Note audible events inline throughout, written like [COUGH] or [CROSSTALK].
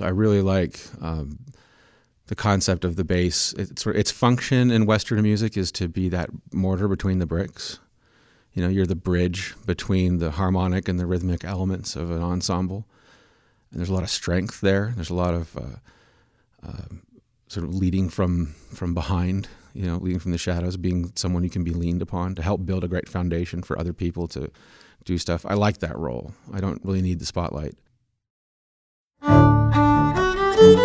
So I really like um, the concept of the bass. It's its function in Western music is to be that mortar between the bricks. You know, you're the bridge between the harmonic and the rhythmic elements of an ensemble. And there's a lot of strength there. There's a lot of uh, uh, sort of leading from from behind. You know, leading from the shadows, being someone you can be leaned upon to help build a great foundation for other people to do stuff. I like that role. I don't really need the spotlight. Welcome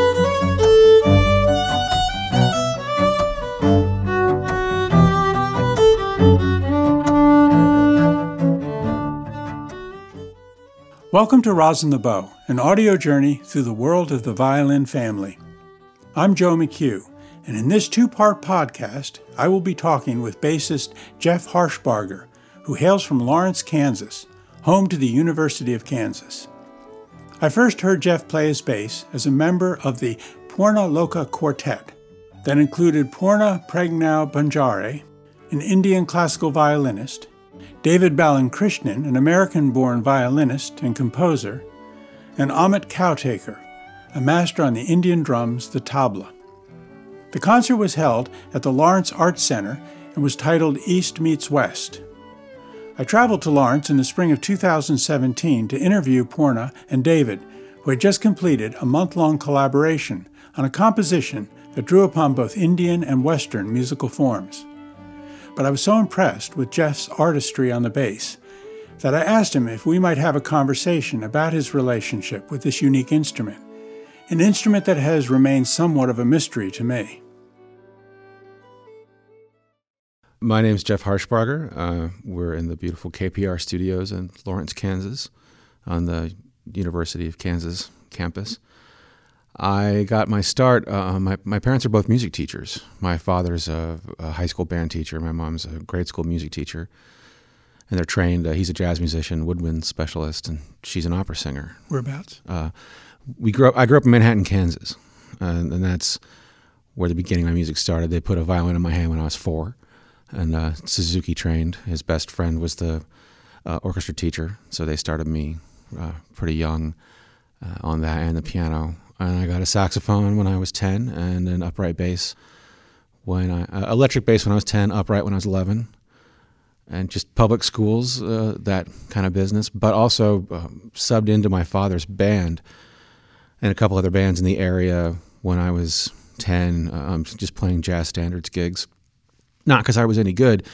to Rosin the Bow, an audio journey through the world of the violin family. I'm Joe McHugh, and in this two part podcast, I will be talking with bassist Jeff Harshbarger, who hails from Lawrence, Kansas, home to the University of Kansas. I first heard Jeff play his bass as a member of the Purna Loka Quartet that included Purna Pragnau Banjare, an Indian classical violinist, David Balakrishnan, an American born violinist and composer, and Amit Kavthekar, a master on the Indian drums, the tabla. The concert was held at the Lawrence Arts Center and was titled East Meets West. I traveled to Lawrence in the spring of 2017 to interview Purna and David, who had just completed a month long collaboration on a composition that drew upon both Indian and Western musical forms but I was so impressed with Jeff's artistry on the bass that I asked him if we might have a conversation about his relationship with this unique instrument, an instrument that has remained somewhat of a mystery to me. My name is Jeff Harshbarger. Uh, we're in the beautiful KPR studios in Lawrence, Kansas, on the University of Kansas campus. I got my start. Uh, my my parents are both music teachers. My father's a, a, high school band teacher. My mom's a grade school music teacher, and they're trained. Uh, he's a jazz musician, woodwind specialist, and she's an opera singer. Whereabouts? Uh, we grew up. I grew up in Manhattan, Kansas, and that's where the beginning of my music started. They put a violin in my hand when I was four, and uh, Suzuki trained. His best friend was the uh, orchestra teacher, so they started me uh, pretty young on that and the piano and I got a saxophone when I was 10 and an upright bass when I uh, electric bass when I was 10, upright when I was 11. And just public schools, uh, that kind of business, but also um, subbed into my father's band and a couple other bands in the area when I was 10, um, just playing jazz standards gigs. Not because I was any good,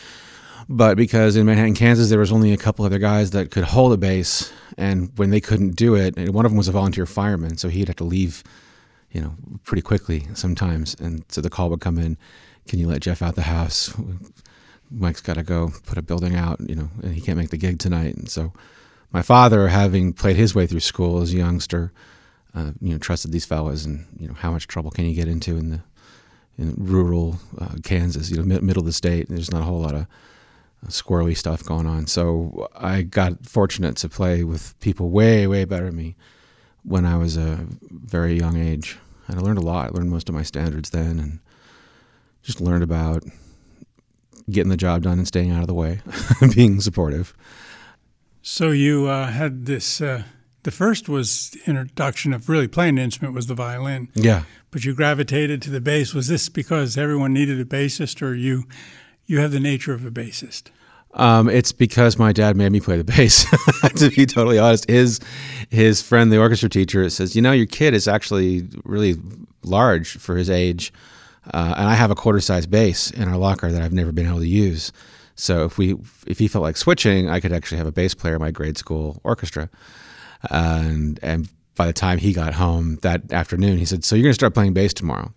but because in Manhattan, Kansas, there was only a couple other guys that could hold a bass, and when they couldn't do it, one of them was a volunteer fireman, so he'd have to leave, you know, pretty quickly sometimes, and so the call would come in, "Can you let Jeff out the house? Mike's got to go put a building out, you know, and he can't make the gig tonight." And so, my father, having played his way through school as a youngster, uh, you know, trusted these fellas, and you know, how much trouble can you get into in the in rural uh, Kansas, you know, middle of the state? There's not a whole lot of squirrely stuff going on. So I got fortunate to play with people way, way better than me when I was a very young age. And I learned a lot. I learned most of my standards then and just learned about getting the job done and staying out of the way, [LAUGHS] being supportive. So you uh, had this. Uh, the first was introduction of really playing an instrument was the violin. Yeah. But you gravitated to the bass. Was this because everyone needed a bassist, or you you have the nature of a bassist? Um, it's because my dad made me play the bass. [LAUGHS] to be totally honest, his his friend, the orchestra teacher, says, "You know, your kid is actually really large for his age, uh, and I have a quarter size bass in our locker that I've never been able to use. So if we if he felt like switching, I could actually have a bass player in my grade school orchestra. And and by the time he got home that afternoon, he said, "So you're going to start playing bass tomorrow?"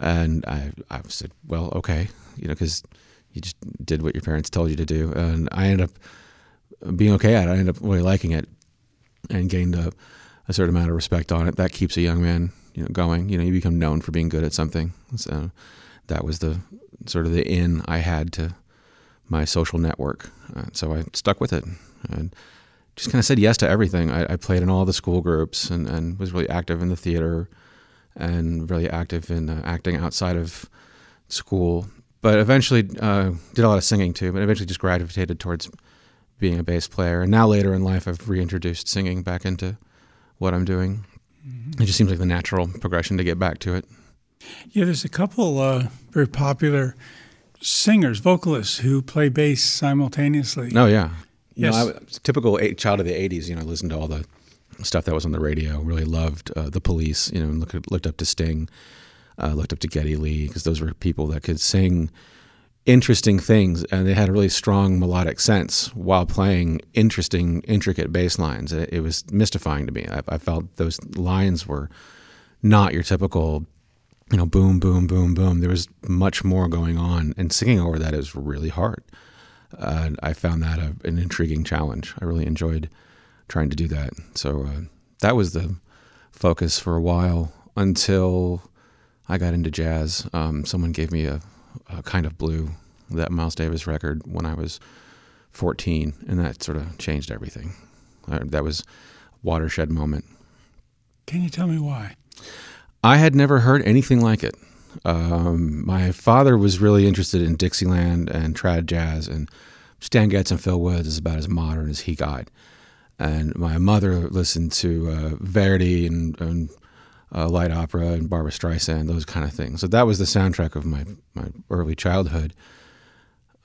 And I I said, "Well, okay." you know, because you just did what your parents told you to do. And I ended up being okay at it. I ended up really liking it and gained a, a certain amount of respect on it. That keeps a young man, you know, going. You know, you become known for being good at something. So that was the sort of the in I had to my social network. Uh, so I stuck with it and just kind of said yes to everything. I, I, played in all the school groups and, and was really active in the theater and really active in uh, acting outside of school but eventually uh, did a lot of singing too. But eventually just gravitated towards being a bass player. And now later in life, I've reintroduced singing back into what I'm doing. it just seems like the natural progression to get back to it. Yeah, there's a couple uh, very popular singers, vocalists who play bass simultaneously. Oh yeah, you Yes. know, I, was a typical eight, child of the '80s. You know, listened to all the stuff that was on the radio. Really loved uh, the Police. You know, and looked looked up to Sting, uh, looked up to Geddy Lee because those were people that could sing interesting things and they had a really strong melodic sense while playing interesting, intricate bass lines. It, it was mystifying to me. I, I felt those lines were not your typical, you know, boom, boom, boom, boom. There was much more going on, and singing over that is really hard. Uh, I found that a, an intriguing challenge. I really enjoyed trying to do that. So uh, that was the focus for a while until I got into jazz. Um, someone gave me a, a kind of blue, that Miles Davis record when I was 14, and that sort of changed everything. Uh, that was a watershed moment. Can you tell me why? I had never heard anything like it. Um, my father was really interested in Dixieland and trad jazz, and Stan Getz and Phil Woods is about as modern as he got. And my mother listened to uh, Verdi and, and uh, light opera and Barbra Streisand, those kind of things. So that was the soundtrack of my, my early childhood.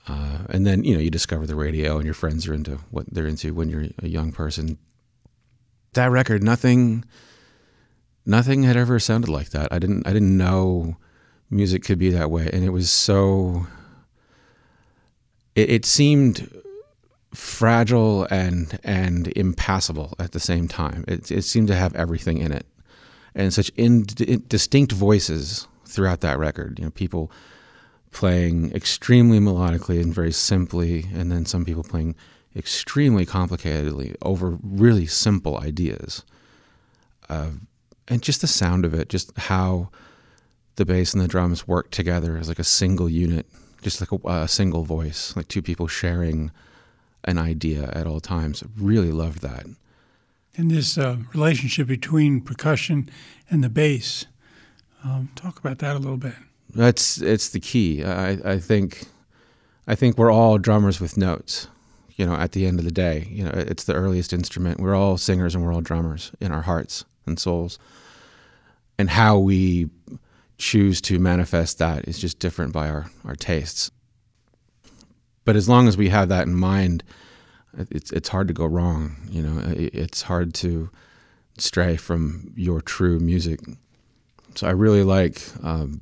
Uh, and then, you know, you discover the radio and your friends are into what they're into when you're a young person. That record, nothing nothing had ever sounded like that. I didn't I didn't know music could be that way, and it was so. It, it seemed fragile and and impassable at the same time. It, it seemed to have everything in it, and such in, distinct voices throughout that record. You know, people playing extremely melodically and very simply, and then some people playing extremely complicatedly over really simple ideas. Uh, and just the sound of it, just how the bass and the drums work together as like a single unit, just like a, a single voice, like two people sharing an idea at all times. Really loved that. And this uh, relationship between percussion and the bass. Um, talk about that a little bit. That's it's the key. I, I think I think we're all drummers with notes. You know, at the end of the day, you know, it's the earliest instrument. We're all singers and we're all drummers in our hearts and souls. And how we choose to manifest that is just different by our, our tastes. But as long as we have that in mind, it's it's hard to go wrong. You know, it's hard to stray from your true music. So I really like um,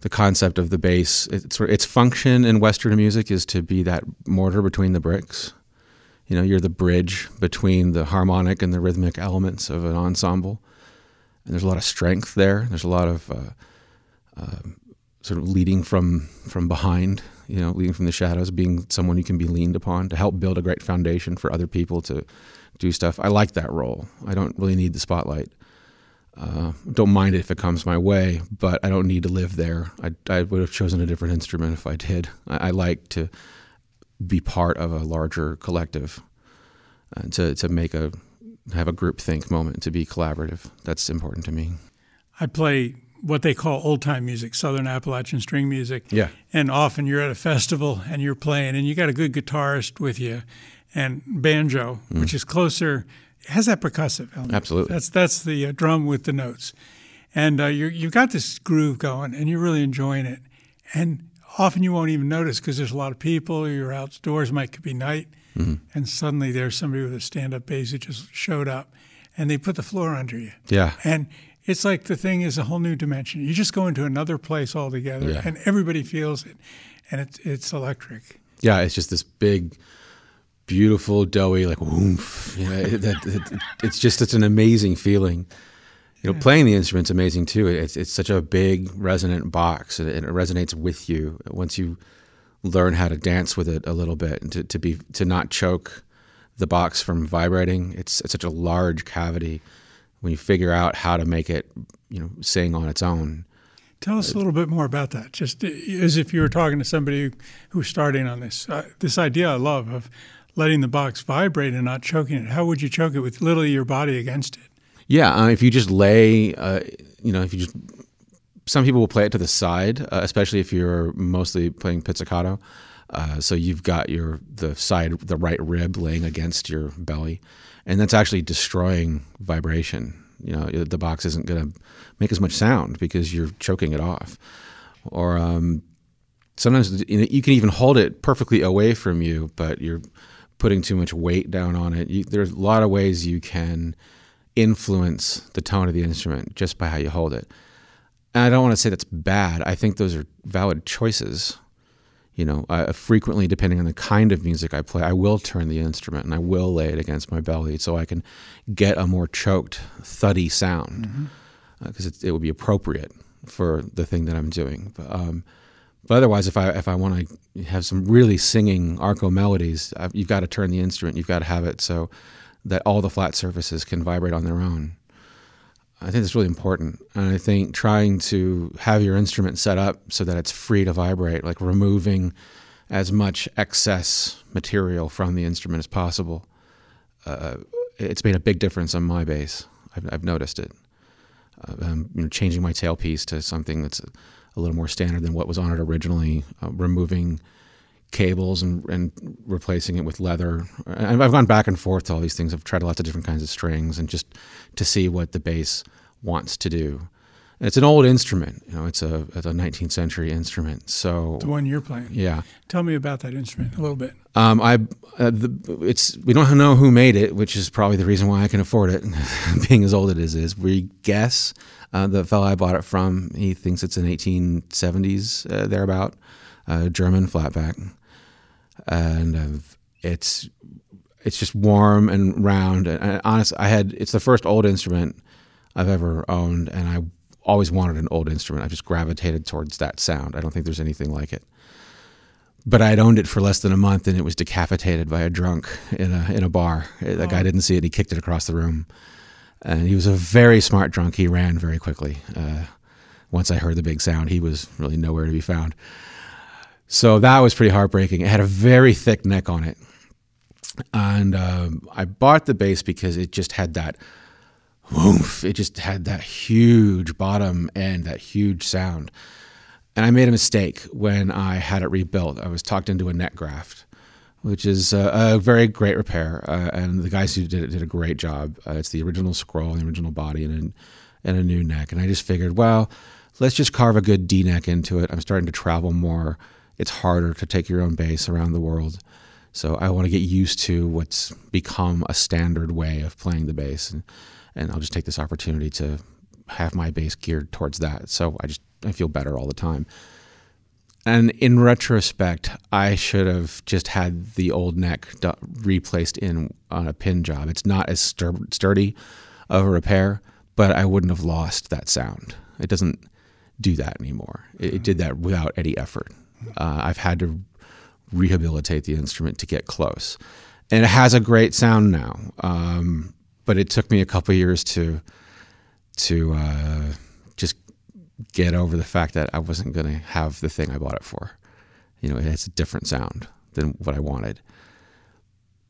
the concept of the bass. It's its function in Western music is to be that mortar between the bricks. You know, you're the bridge between the harmonic and the rhythmic elements of an ensemble. And there's a lot of strength there. There's a lot of uh, uh, sort of leading from from behind. You know, leading from the shadows, being someone you can be leaned upon to help build a great foundation for other people to do stuff. I like that role. I don't really need the spotlight. Uh, don't mind it if it comes my way, but I don't need to live there. I, I would have chosen a different instrument if I did. I, I like to be part of a larger collective, uh, to to make a have a group think moment, to be collaborative. That's important to me. I play what they call old time music, Southern Appalachian string music. Yeah. And often you're at a festival and you're playing, and you got a good guitarist with you, and banjo, mm. which is closer, has that percussive element. Absolutely. That's that's the uh, drum with the notes, and uh, you you've got this groove going, and you're really enjoying it, and often you won't even notice because there's a lot of people. You're outdoors, might could be night, mm-hmm. and suddenly there's somebody with a stand-up bass who just showed up, and they put the floor under you. Yeah. And it's like the thing is a whole new dimension. You just go into another place altogether, Yeah. and everybody feels it, and it's it's electric. Yeah, it's just this big, beautiful, doughy, like woof. You know, it, it, it's just it's an amazing feeling. You know, playing the instrument's amazing too. It's it's such a big resonant box, and it resonates with you once you learn how to dance with it a little bit, and to, to be to not choke the box from vibrating. It's it's such a large cavity. When you figure out how to make it, you know, sing on its own, Tell us a little bit more about that, just as if you were talking to somebody who's starting on this. Uh, this idea I love of letting the box vibrate and not choking it. How would you choke it with literally your body against it? Yeah, uh, if you just lay, uh, you know, if you just, some people will play it to the side, uh, especially if you're mostly playing pizzicato. Uh, so you've got your the side, the right rib laying against your belly, and that's actually destroying vibration. You know, the box isn't going to make as much sound because you're choking it off. Or um, sometimes you, can even hold it perfectly away from you, but you're putting too much weight down on it. You, there's a lot of ways you can influence the tone of the instrument just by how you hold it. And I don't want to say that's bad. I think those are valid choices. You know, uh, frequently, depending on the kind of music I play, I will turn the instrument and I will lay it against my belly so I can get a more choked, thuddy sound because mm-hmm. uh, it, it would be appropriate for the thing that I'm doing. But, um, but otherwise, if I if I want to have some really singing arco melodies, I've, you've got to turn the instrument. You've got to have it so that all the flat surfaces can vibrate on their own. I think that's really important. And I think trying to have your instrument set up so that it's free to vibrate, like removing as much excess material from the instrument as possible, uh, it's made a big difference on my bass. I've, I've noticed it. Uh, um, you know, changing my tailpiece to something that's a, a, little more standard than what was on it originally, uh, removing cables and, and replacing it with leather. I've gone back and forth to all these things. I've tried lots of different kinds of strings and just to see what the bass wants to do. And it's an old instrument, you know. It's a it's a 19th century instrument. So the one you're playing, yeah. Tell me about that instrument a little bit. Um, I uh, the, it's we don't know who made it, which is probably the reason why I can afford it, [LAUGHS] being as old as it is. We guess uh, the fellow I bought it from, he thinks it's an 1870s uh, thereabout, uh, German flatback and uh, it's it's just warm and round. And honestly, I had it's the first old instrument I've ever owned, and I always wanted an old instrument. I just gravitated towards that sound. I don't think there's anything like it. But I'd owned it for less than a month, and it was decapitated by a drunk in a in a bar. The oh. guy didn't see it; he kicked it across the room, and he was a very smart drunk. He ran very quickly. Uh, once I heard the big sound, he was really nowhere to be found. So that was pretty heartbreaking. It had a very thick neck on it. And um, I bought the bass because it just had that woof. It just had that huge bottom end, that huge sound. And I made a mistake when I had it rebuilt. I was talked into a neck graft, which is a, a very great repair. Uh, and the guys who did it did a great job. Uh, it's the original scroll, the original body, and, and a new neck. And I just figured, well, let's just carve a good D neck into it. I'm starting to travel more it's harder to take your own bass around the world. So I want to get used to what's become a standard way of playing the bass, and, and I'll just take this opportunity to have my bass geared towards that. So I just I feel better all the time. And in retrospect, I should have just had the old neck replaced in on a pin job. It's not as sturdy of a repair, but I wouldn't have lost that sound. It doesn't do that anymore. It, it did that without any effort. Uh, I've had to rehabilitate the instrument to get close, and it has a great sound now. Um, but it took me a couple years to to uh, just get over the fact that I wasn't going to have the thing I bought it for. You know, it has a different sound than what I wanted.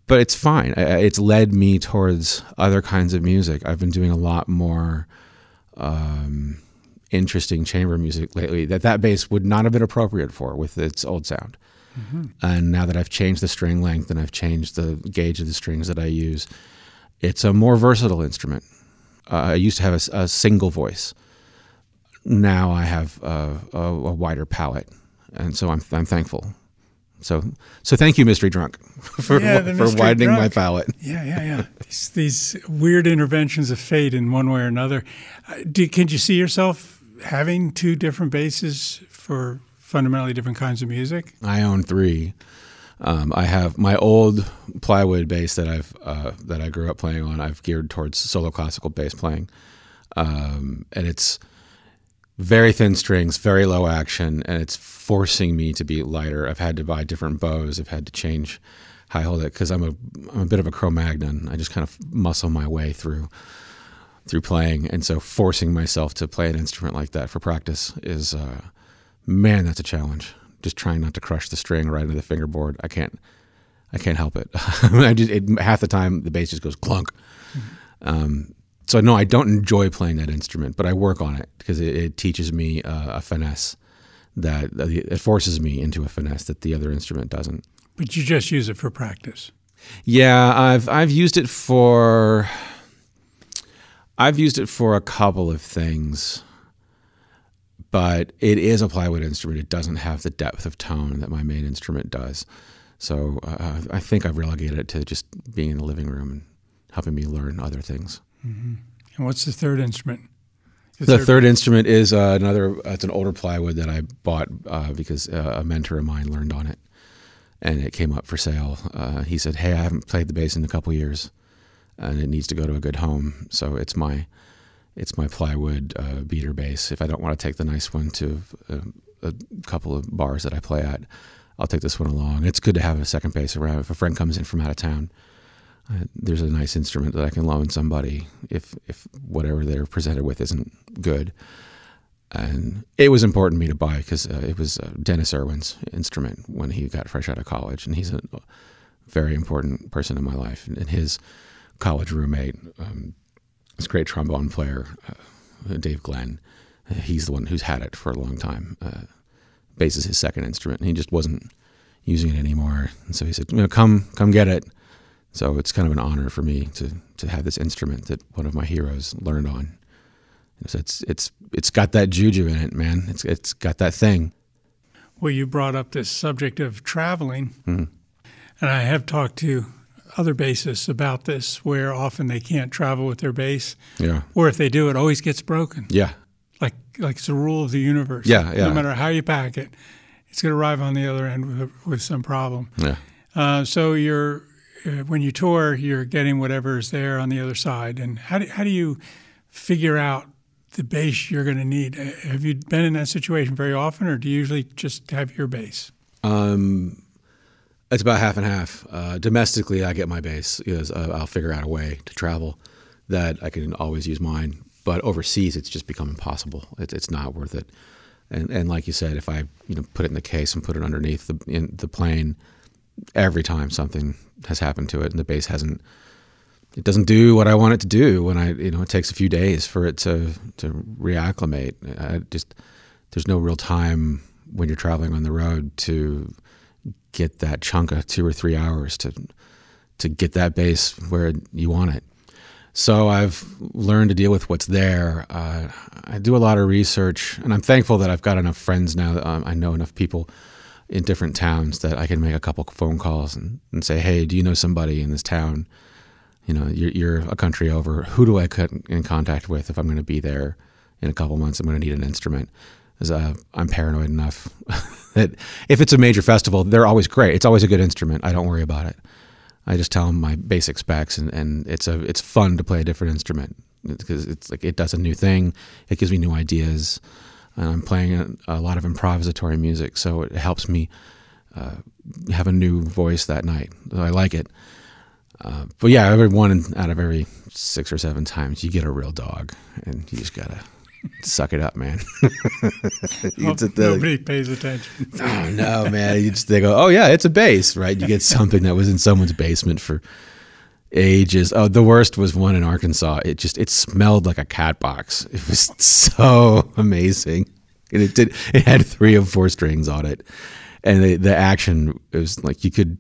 But it's fine. It's led me towards other kinds of music. I've been doing a lot more. Um, interesting chamber music lately that that bass would not have been appropriate for with its old sound. Mm-hmm. And now that I've changed the string length and I've changed the gauge of the strings that I use, it's a more versatile instrument. Uh, I used to have a, a, single voice. Now I have a, a, a wider palette, and so I'm I'm thankful. So so thank you, Mystery Drunk, [LAUGHS] for yeah, for widening drunk. my palette. Yeah, yeah, yeah. these, these weird interventions of fate in one way or another. Uh, do, can you see yourself having two different basses for fundamentally different kinds of music? I own three. Um, I have my old plywood bass that I've uh, that I grew up playing on. I've geared towards solo classical bass playing, um, and it's very thin strings, very low action, and it's forcing me to be lighter. I've had to buy different bows. I've had to change how I hold it because I'm a I'm a bit of a Cro-Magnon. I just kind of muscle my way through through playing, and so forcing myself to play an instrument like that for practice is, uh, man, that's a challenge. Just trying not to crush the string right into the fingerboard. I can't, I can't help it. [LAUGHS] I just it, half the time the bass just goes clunk. Mm-hmm. Um, so no, I don't enjoy playing that instrument, but I work on it because it, it teaches me uh, a finesse that uh, it forces me into a finesse that the other instrument doesn't. But you just use it for practice. Yeah, I've I've used it for I've used it for a couple of things, but it is a plywood instrument. It doesn't have the depth of tone that my main instrument does. So uh, I think I've relegated it to just being in the living room and helping me learn other things. Mm-hmm. And what's the third instrument? The, the third, third, instrument is uh, another. Uh, it's an older plywood that I bought uh, because uh, a mentor of mine learned on it, and it came up for sale. Uh, he said, "Hey, I haven't played the bass in a couple years, and it needs to go to a good home. So it's my, it's my plywood uh, beater bass. If I don't want to take the nice one to a, a couple of bars that I play at, I'll take this one along. It's good to have a second bass around if a friend comes in from out of town." uh, there's a nice instrument that I can loan somebody if if whatever they're presented with isn't good. And it was important to me to buy because uh, it was uh, Dennis Irwin's instrument when he got fresh out of college, and he's a very important person in my life. And his college roommate, um, this great trombone player, uh, Dave Glenn, he's the one who's had it for a long time. Uh, bass is his second instrument, and he just wasn't using it anymore. And so he said, you know, "Come, come get it." So it's kind of an honor for me to to have this instrument that one of my heroes learned on. So it's it's it's got that juju in it, man. It's it's got that thing. Well, you brought up this subject of traveling, mm-hmm. and I have talked to other bases about this, where often they can't travel with their bass. Yeah. Or if they do, it always gets broken. Yeah. Like like it's a rule of the universe. Yeah, yeah. No matter how you pack it, it's going to arrive on the other end with, with some problem. Yeah. Uh, so you're uh, when you tour, you're getting whatever is there on the other side. And how do, how do you figure out the bass you're going to need? Uh, have you been in that situation very often, or do you usually just have your bass? Um, it's about half and half. Uh, domestically, I get my bass. uh, I'll figure out a way to travel that I can always use mine. But overseas, it's just become impossible. It, it's not worth it. And, and like you said, if I you know put it in the case and put it underneath the in the plane, every time something has happened to it, and the bass hasn't. It doesn't do what I want it to do when I, you know, it takes a few days for it to to reacclimate. I just there's no real time when you're traveling on the road to get that chunk of two or three hours to to get that bass where you want it. So I've learned to deal with what's there. Uh, I do a lot of research, and I'm thankful that I've got enough friends now. That, um, I know enough people in different towns that I can make a couple phone calls and, and say, hey, do you know somebody in this town? You know, you're, you're a country over. Who do I get in contact with if I'm going to be there in a couple months? I'm going to need an instrument. Because uh, I'm paranoid enough [LAUGHS] that if it's a major festival, they're always great. It's always a good instrument. I don't worry about it. I just tell them my basic specs, and, and it's a it's fun to play a different instrument because it's like it does a new thing. It gives me new ideas and I'm playing a, a, lot of improvisatory music, so it helps me uh, have a new voice that night. So I like it. Uh, but yeah, every one out of every six or seven times, you get a real dog, and you just gotta suck it up, man. [LAUGHS] [LAUGHS] nobody pays attention. [LAUGHS] oh no, man! You just they go, oh yeah, it's a bass, right? You get something that was in someone's basement for ages. Oh, the worst was one in Arkansas. It just it smelled like a cat box. It was so amazing. And it did. It had three or four strings on it, and the the action it was like you could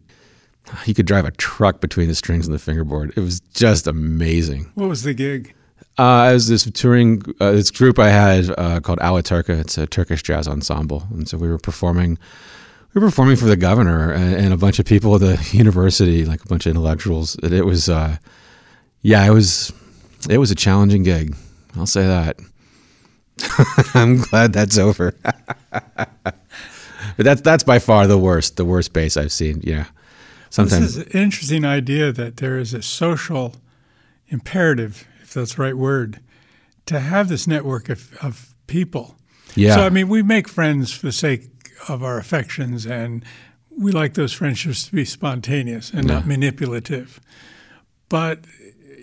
you could drive a truck between the strings and the fingerboard. It was just amazing. What was the gig? Uh, I was this touring uh, this group I had uh, called Alaturka. It's a Turkish jazz ensemble, and so we were performing we were performing for the governor and, and, a bunch of people at the [LAUGHS] university, like a bunch of intellectuals. And it was, uh, yeah, it was, it was a challenging gig. I'll say that. [LAUGHS] I'm glad that's over. [LAUGHS] but that's that's by far the worst, the worst bass I've seen. Yeah, sometimes. This is an interesting idea that there is a social imperative, if that's the right word, to have this network of, of people. Yeah. So I mean, we make friends for the sake of our affections, and we like those friendships to be spontaneous and yeah. not manipulative. But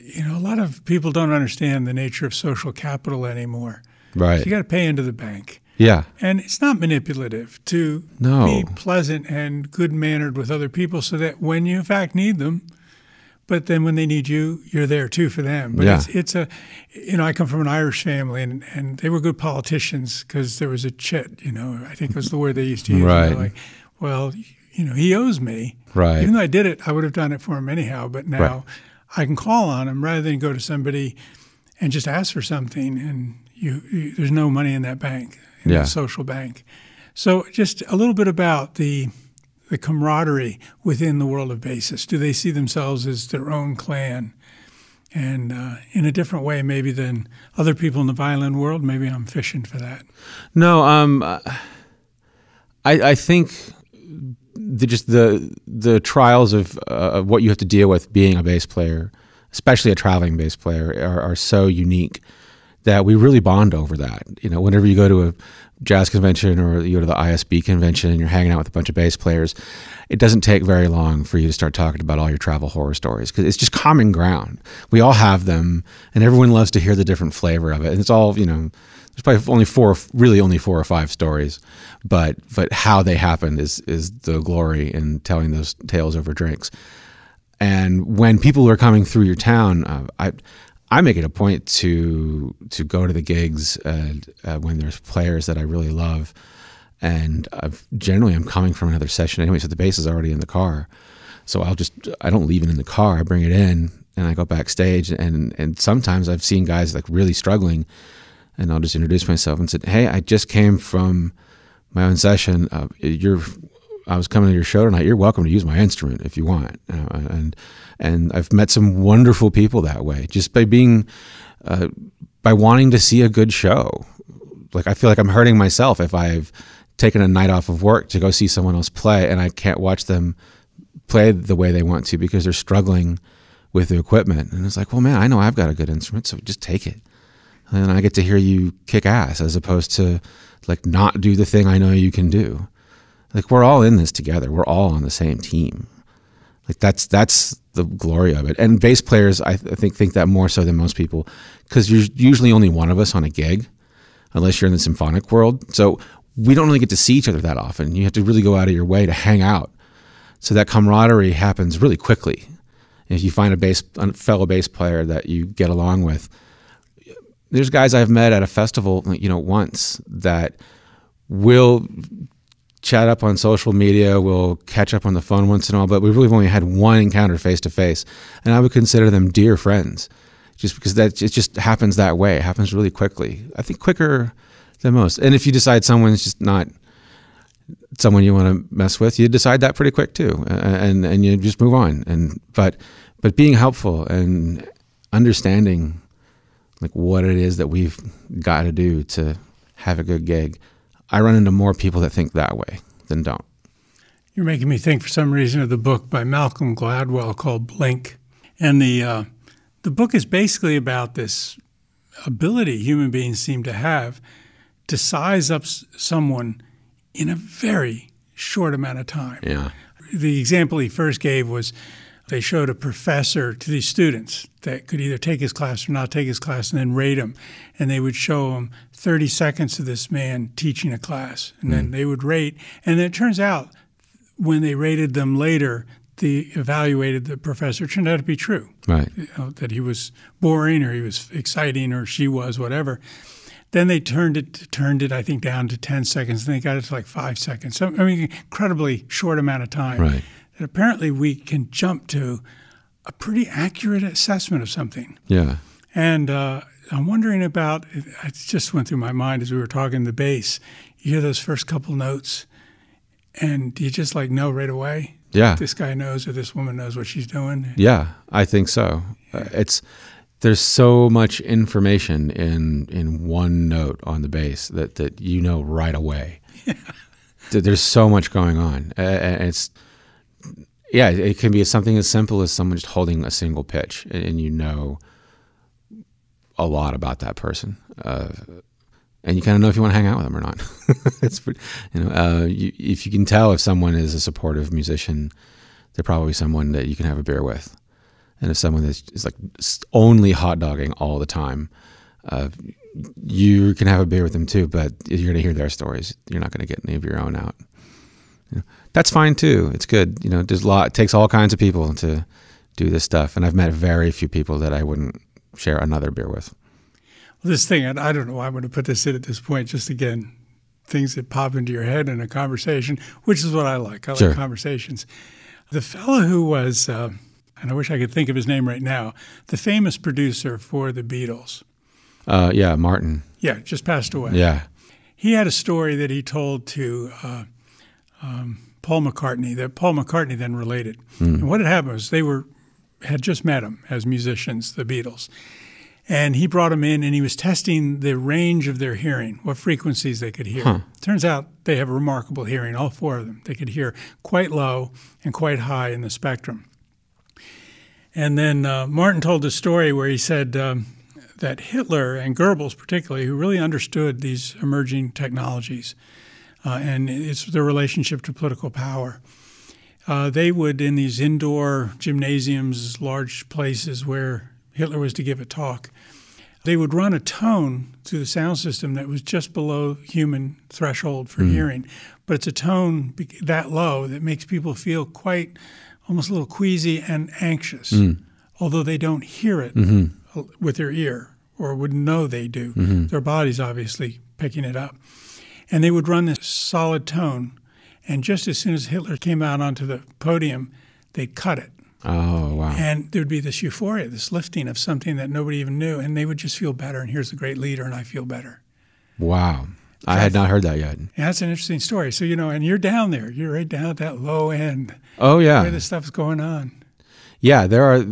you know, a lot of people don't understand the nature of social capital anymore. Right. So you got to pay into the bank. Yeah. And it's not manipulative to no. be pleasant and good mannered with other people so that when you in fact need them, but then when they need you, you're there too for them. But yeah. it's, it's a, you know, I come from an Irish family and, and they were good politicians because there was a chit, you know, I think was the word they used to use. Right. Like, well, you know, he owes me. Right. Even though I did it, I would have done it for him anyhow. But now right. I can call on him rather than go to somebody and just ask for something, and you, you there's no money in that bank, in Yeah. the social bank. So just a little bit about the the camaraderie within the world of bassists. Do they see themselves as their own clan? And uh, in a different way, maybe than other people in the violin world. Maybe I'm fishing for that. No, um, uh, I I think the just the the trials of uh, of what you have to deal with being a bass player, especially a traveling bass player, are, are so unique that we really bond over that. You know, whenever you go to a jazz convention or you go to the ISB convention and you're hanging out with a bunch of bass players, it doesn't take very long for you to start talking about all your travel horror stories because it's just common ground. We all have them, and everyone loves to hear the different flavor of it. And it's all you know. There's probably only four, really only four or five stories, but but how they happened is is the glory in telling those tales over drinks. And when people are coming through your town, uh, I I make it a point to to go to the gigs uh, uh, when there's players that I really love, and I've, generally I'm coming from another session anyway, so the bass is already in the car. So I'll just I don't leave it in the car. I bring it in and I go backstage, and and sometimes I've seen guys like really struggling, and I'll just introduce myself and said, "Hey, I just came from my own session. Uh, you're I was coming to your show tonight. You're welcome to use my instrument if you want." Uh, and and I've met some wonderful people that way just by being uh, by wanting to see a good show. Like I feel like I'm hurting myself if I've taken a night off of work to go see someone else play and I can't watch them play the way they want to because they're struggling with the equipment. And it's like, well, man, I know I've got a good instrument, so just take it. And I get to hear you kick ass as opposed to like not do the thing I know you can do. Like we're all in this together. We're all on the same team. Like that's that's the glory of it. And bass players, I, th- I think, think that more so than most people, because you're usually only one of us on a gig, unless you're in the symphonic world. So we don't really get to see each other that often. You have to really go out of your way to hang out. So that camaraderie happens really quickly. If you find a bass a fellow bass player that you get along with, there's guys I've met at a festival, you know, once that will chat up on social media, we'll catch up on the phone once in a while, but we've really only had one encounter face to face, and I would consider them dear friends, just because that it just happens that way. It happens really quickly. I think quicker than most. And if you decide someone's just not someone you want to mess with, you decide that pretty quick too, and and you just move on. And but but being helpful and understanding like what it is that we've got to do to have a good gig. I run into more people that think that way than don't. You're making me think, for some reason, of the book by Malcolm Gladwell called Blink, and the uh, the book is basically about this ability human beings seem to have to size up someone in a very short amount of time. Yeah. The example he first gave was they showed a professor to these students that could either take his class or not take his class and then rate him. And they would show him 30 seconds of this man teaching a class. And then they would rate. And then it turns out when they rated them later, the evaluated the professor turned out to be true. Right. You know, that he was boring or he was exciting or she was, whatever. Then they turned it turned it, I think, down to 10 seconds. And they got it to like five seconds. So, I mean, incredibly short amount of time Right. that apparently we can jump to a pretty accurate assessment of something. Yeah. And uh, I'm wondering about it just went through my mind as we were talking the bass. You hear those first couple notes, and do you just like know right away Yeah. this guy knows or this woman knows what she's doing? Yeah, I think so. Uh, it's there's so much information in in one note on the bass that that you know right away. [LAUGHS] Th- There's so much going on. Uh, it's yeah, it can be something as simple as someone just holding a single pitch, and you know a lot about that person. Uh, and you kind of know if you want to hang out with them or not. [LAUGHS] it's pretty, you know, uh, you, if you can tell if someone is a supportive musician, they're probably someone that you can have a beer with. And if someone is, is like only hot dogging all the time, uh, you can have a beer with them too. But you're going to hear their stories. You're not going to get any of your own out. You know, that's fine too. It's good. You know, there's a lot. It takes all kinds of people to do this stuff. And I've met very few people that I wouldn't share another beer with. Well, this thing, I I don't know why I'm going to put this in at this point. Just again, things that pop into your head in a conversation, which is what I like. I Sure. like conversations. The fellow who was, uh, and I wish I could think of his name right now, the famous producer for the Beatles. Uh, yeah, Martin. Yeah, just passed away. Yeah. He had a story that he told to uh, um, Paul McCartney that Paul McCartney then related. And what had happened was they were had just met him as musicians, the Beatles. And he brought them in and he was testing the range of their hearing, what frequencies they could hear. Turns out they have a remarkable hearing, all four of them. They could hear quite low and quite high in the spectrum. And then uh, Martin told a story where he said um, that Hitler and Goebbels, particularly, who really understood these emerging technologies uh, and it's their relationship to political power, uh, they would, in these indoor gymnasiums, large places where Hitler was to give a talk, they would run a tone through the sound system that was just below human threshold for hmm. hearing. But it's a tone that low that makes people feel quite almost a little queasy and anxious, hmm. although they don't hear it mm-hmm. with their ear or wouldn't know they do. Mm-hmm. Their body's obviously picking it up. And they would run this solid tone. And just as soon as Hitler came out onto the podium, they'd cut it. Oh, wow. And there'd be this euphoria, this lifting of something that nobody even knew. And they would just feel better. And here's the great leader, and I feel better. Wow. I had not heard that yet. And that's an interesting story. So, you know, and you're down there, you're right down at that low end Oh, yeah. where yeah. this stuff's going on. Yeah, there are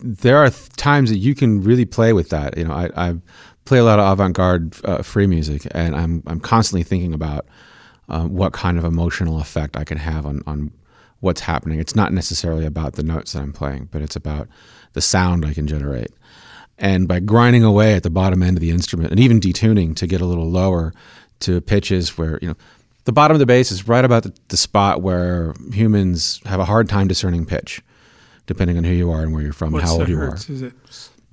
there are times that you can really play with that. You know, I, I play a lot of avant-garde uh, free music, and I'm I'm constantly thinking about um, what kind of emotional effect I can have on on what's happening. It's not necessarily about the notes that I'm playing, but it's about the sound I can generate. And by grinding away at the bottom end of the instrument, and even detuning to get a little lower to pitches where you know the bottom of the bass is right about the, the spot where humans have a hard time discerning pitch depending on who you are and where you're from, What's how old the you hertz? Is it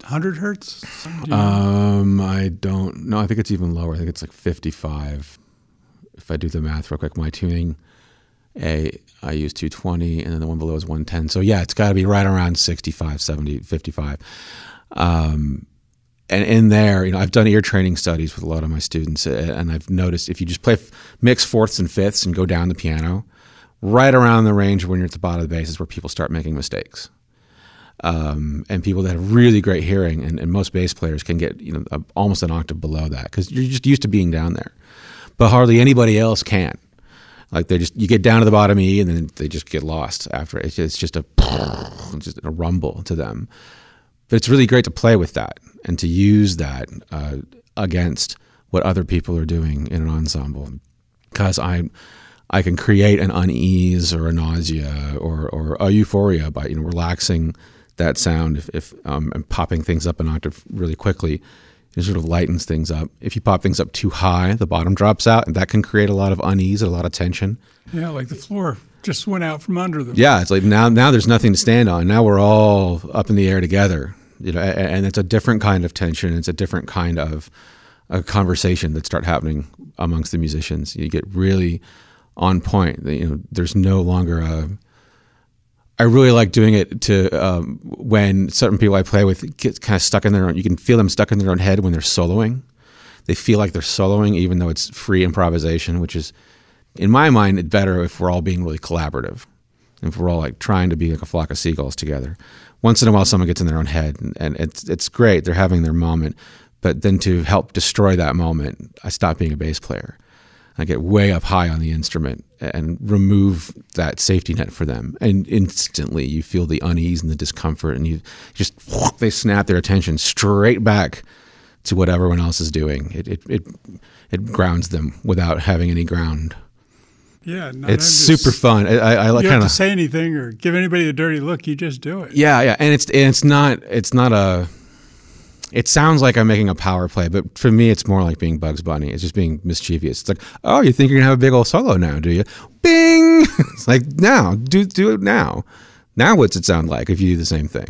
100 hertz? Do you know? are. Um, I don't know. I think it's even lower. I think it's like 55. If I do the math real quick, my tuning A, I use 220, and then the one below is 110. So yeah, it's got to be right around 65, 70, 55. Um, and in there, you know, I've done ear training studies with a lot of my students, and I've noticed if you just play mix fourths and fifths and go down the piano, right around the range when you're at the bottom of the bass is where people start making mistakes. Um, and people that have really great hearing, and, and most bass players can get you know a, almost an octave below that because you're just used to being down there, but hardly anybody else can. Like they just you get down to the bottom E and then they just get lost after it. It's just a [LAUGHS] just a rumble to them. But it's really great to play with that and to use that uh, against what other people are doing in an ensemble, because I I can create an unease or a nausea or or a euphoria by you know relaxing that sound if, if um, and popping things up an octave really quickly. It sort of lightens things up. If you pop things up too high, the bottom drops out, and that can create a lot of unease and a lot of tension. Yeah, like the floor just went out from under them. Yeah, it's like now now there's nothing to stand on. Now we're all up in the air together. You know, and it's a different kind of tension. It's a different kind of a conversation that start happening amongst the musicians. You get really on point. You know, there's no longer a. I really like doing it to um, when certain people I play with get kind of stuck in their own. You can feel them stuck in their own head when they're soloing. They feel like they're soloing, even though it's free improvisation, which is, in my mind, better if we're all being really collaborative if we're all like trying to be like a flock of seagulls together. Once in a while, someone gets in their own head, and, and it's it's great. They're having their moment, but then to help destroy that moment, I stop being a bass player. I get way up high on the instrument and remove that safety net for them, and instantly you feel the unease and the discomfort, and you just [LAUGHS] they snap their attention straight back to what everyone else is doing. It it it, it grounds them without having any ground. Yeah, not It's to super fun. I, I, I like kind of to say anything or give anybody a dirty look. You just do it. Yeah, yeah, and it's and it's not it's not a. It sounds like I'm making a power play, but for me, it's more like being Bugs Bunny. It's just being mischievous. It's like, oh, you think you're gonna have a big old solo now, do you? Bing! [LAUGHS] it's like now, do do it now. Now, what's it sound like if you do the same thing?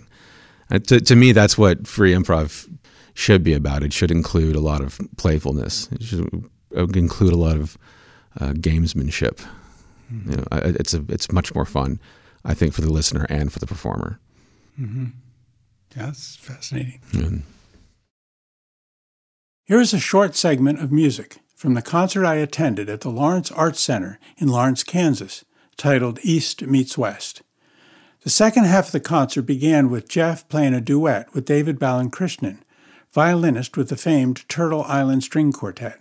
Uh, to to me, that's what free improv should be about. It should include a lot of playfulness. It should uh, include a lot of uh, gamesmanship. You know, it's a it's much more fun, I think, for the listener and for the performer. Yeah, that's fascinating. And Here is a short segment of music from the concert I attended at the Lawrence Arts Center in Lawrence, Kansas, titled East Meets West. The second half of the concert began with Jeff playing a duet with David Balakrishnan, violinist with the famed Turtle Island String Quartet.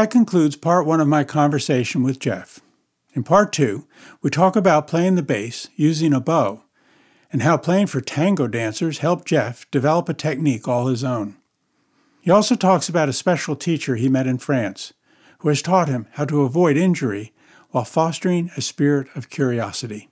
That concludes part one of my conversation with Jeff. In part two, we talk about playing the bass using a bow and how playing for tango dancers helped Jeff develop a technique all his own. He also talks about a special teacher he met in France who has taught him how to avoid injury while fostering a spirit of curiosity.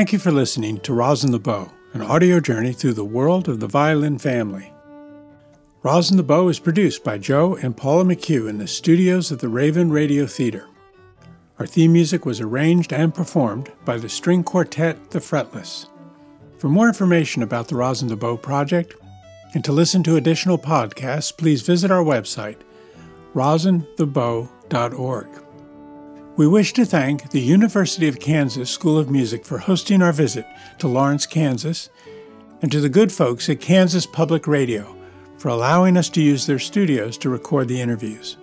Thank you for listening to Rosin the Bow, an audio journey through the world of the violin family. Rosin the Bow is produced by Joe and Paula McHugh in the studios of the Raven Radio Theater. Our theme music was arranged and performed by the string quartet The Fretless. For more information about the Rosin the Bow project and to listen to additional podcasts, please visit our website, rosinthebow.org. We wish to thank the University of Kansas School of Music for hosting our visit to Lawrence, Kansas, and to the good folks at Kansas Public Radio for allowing us to use their studios to record the interviews.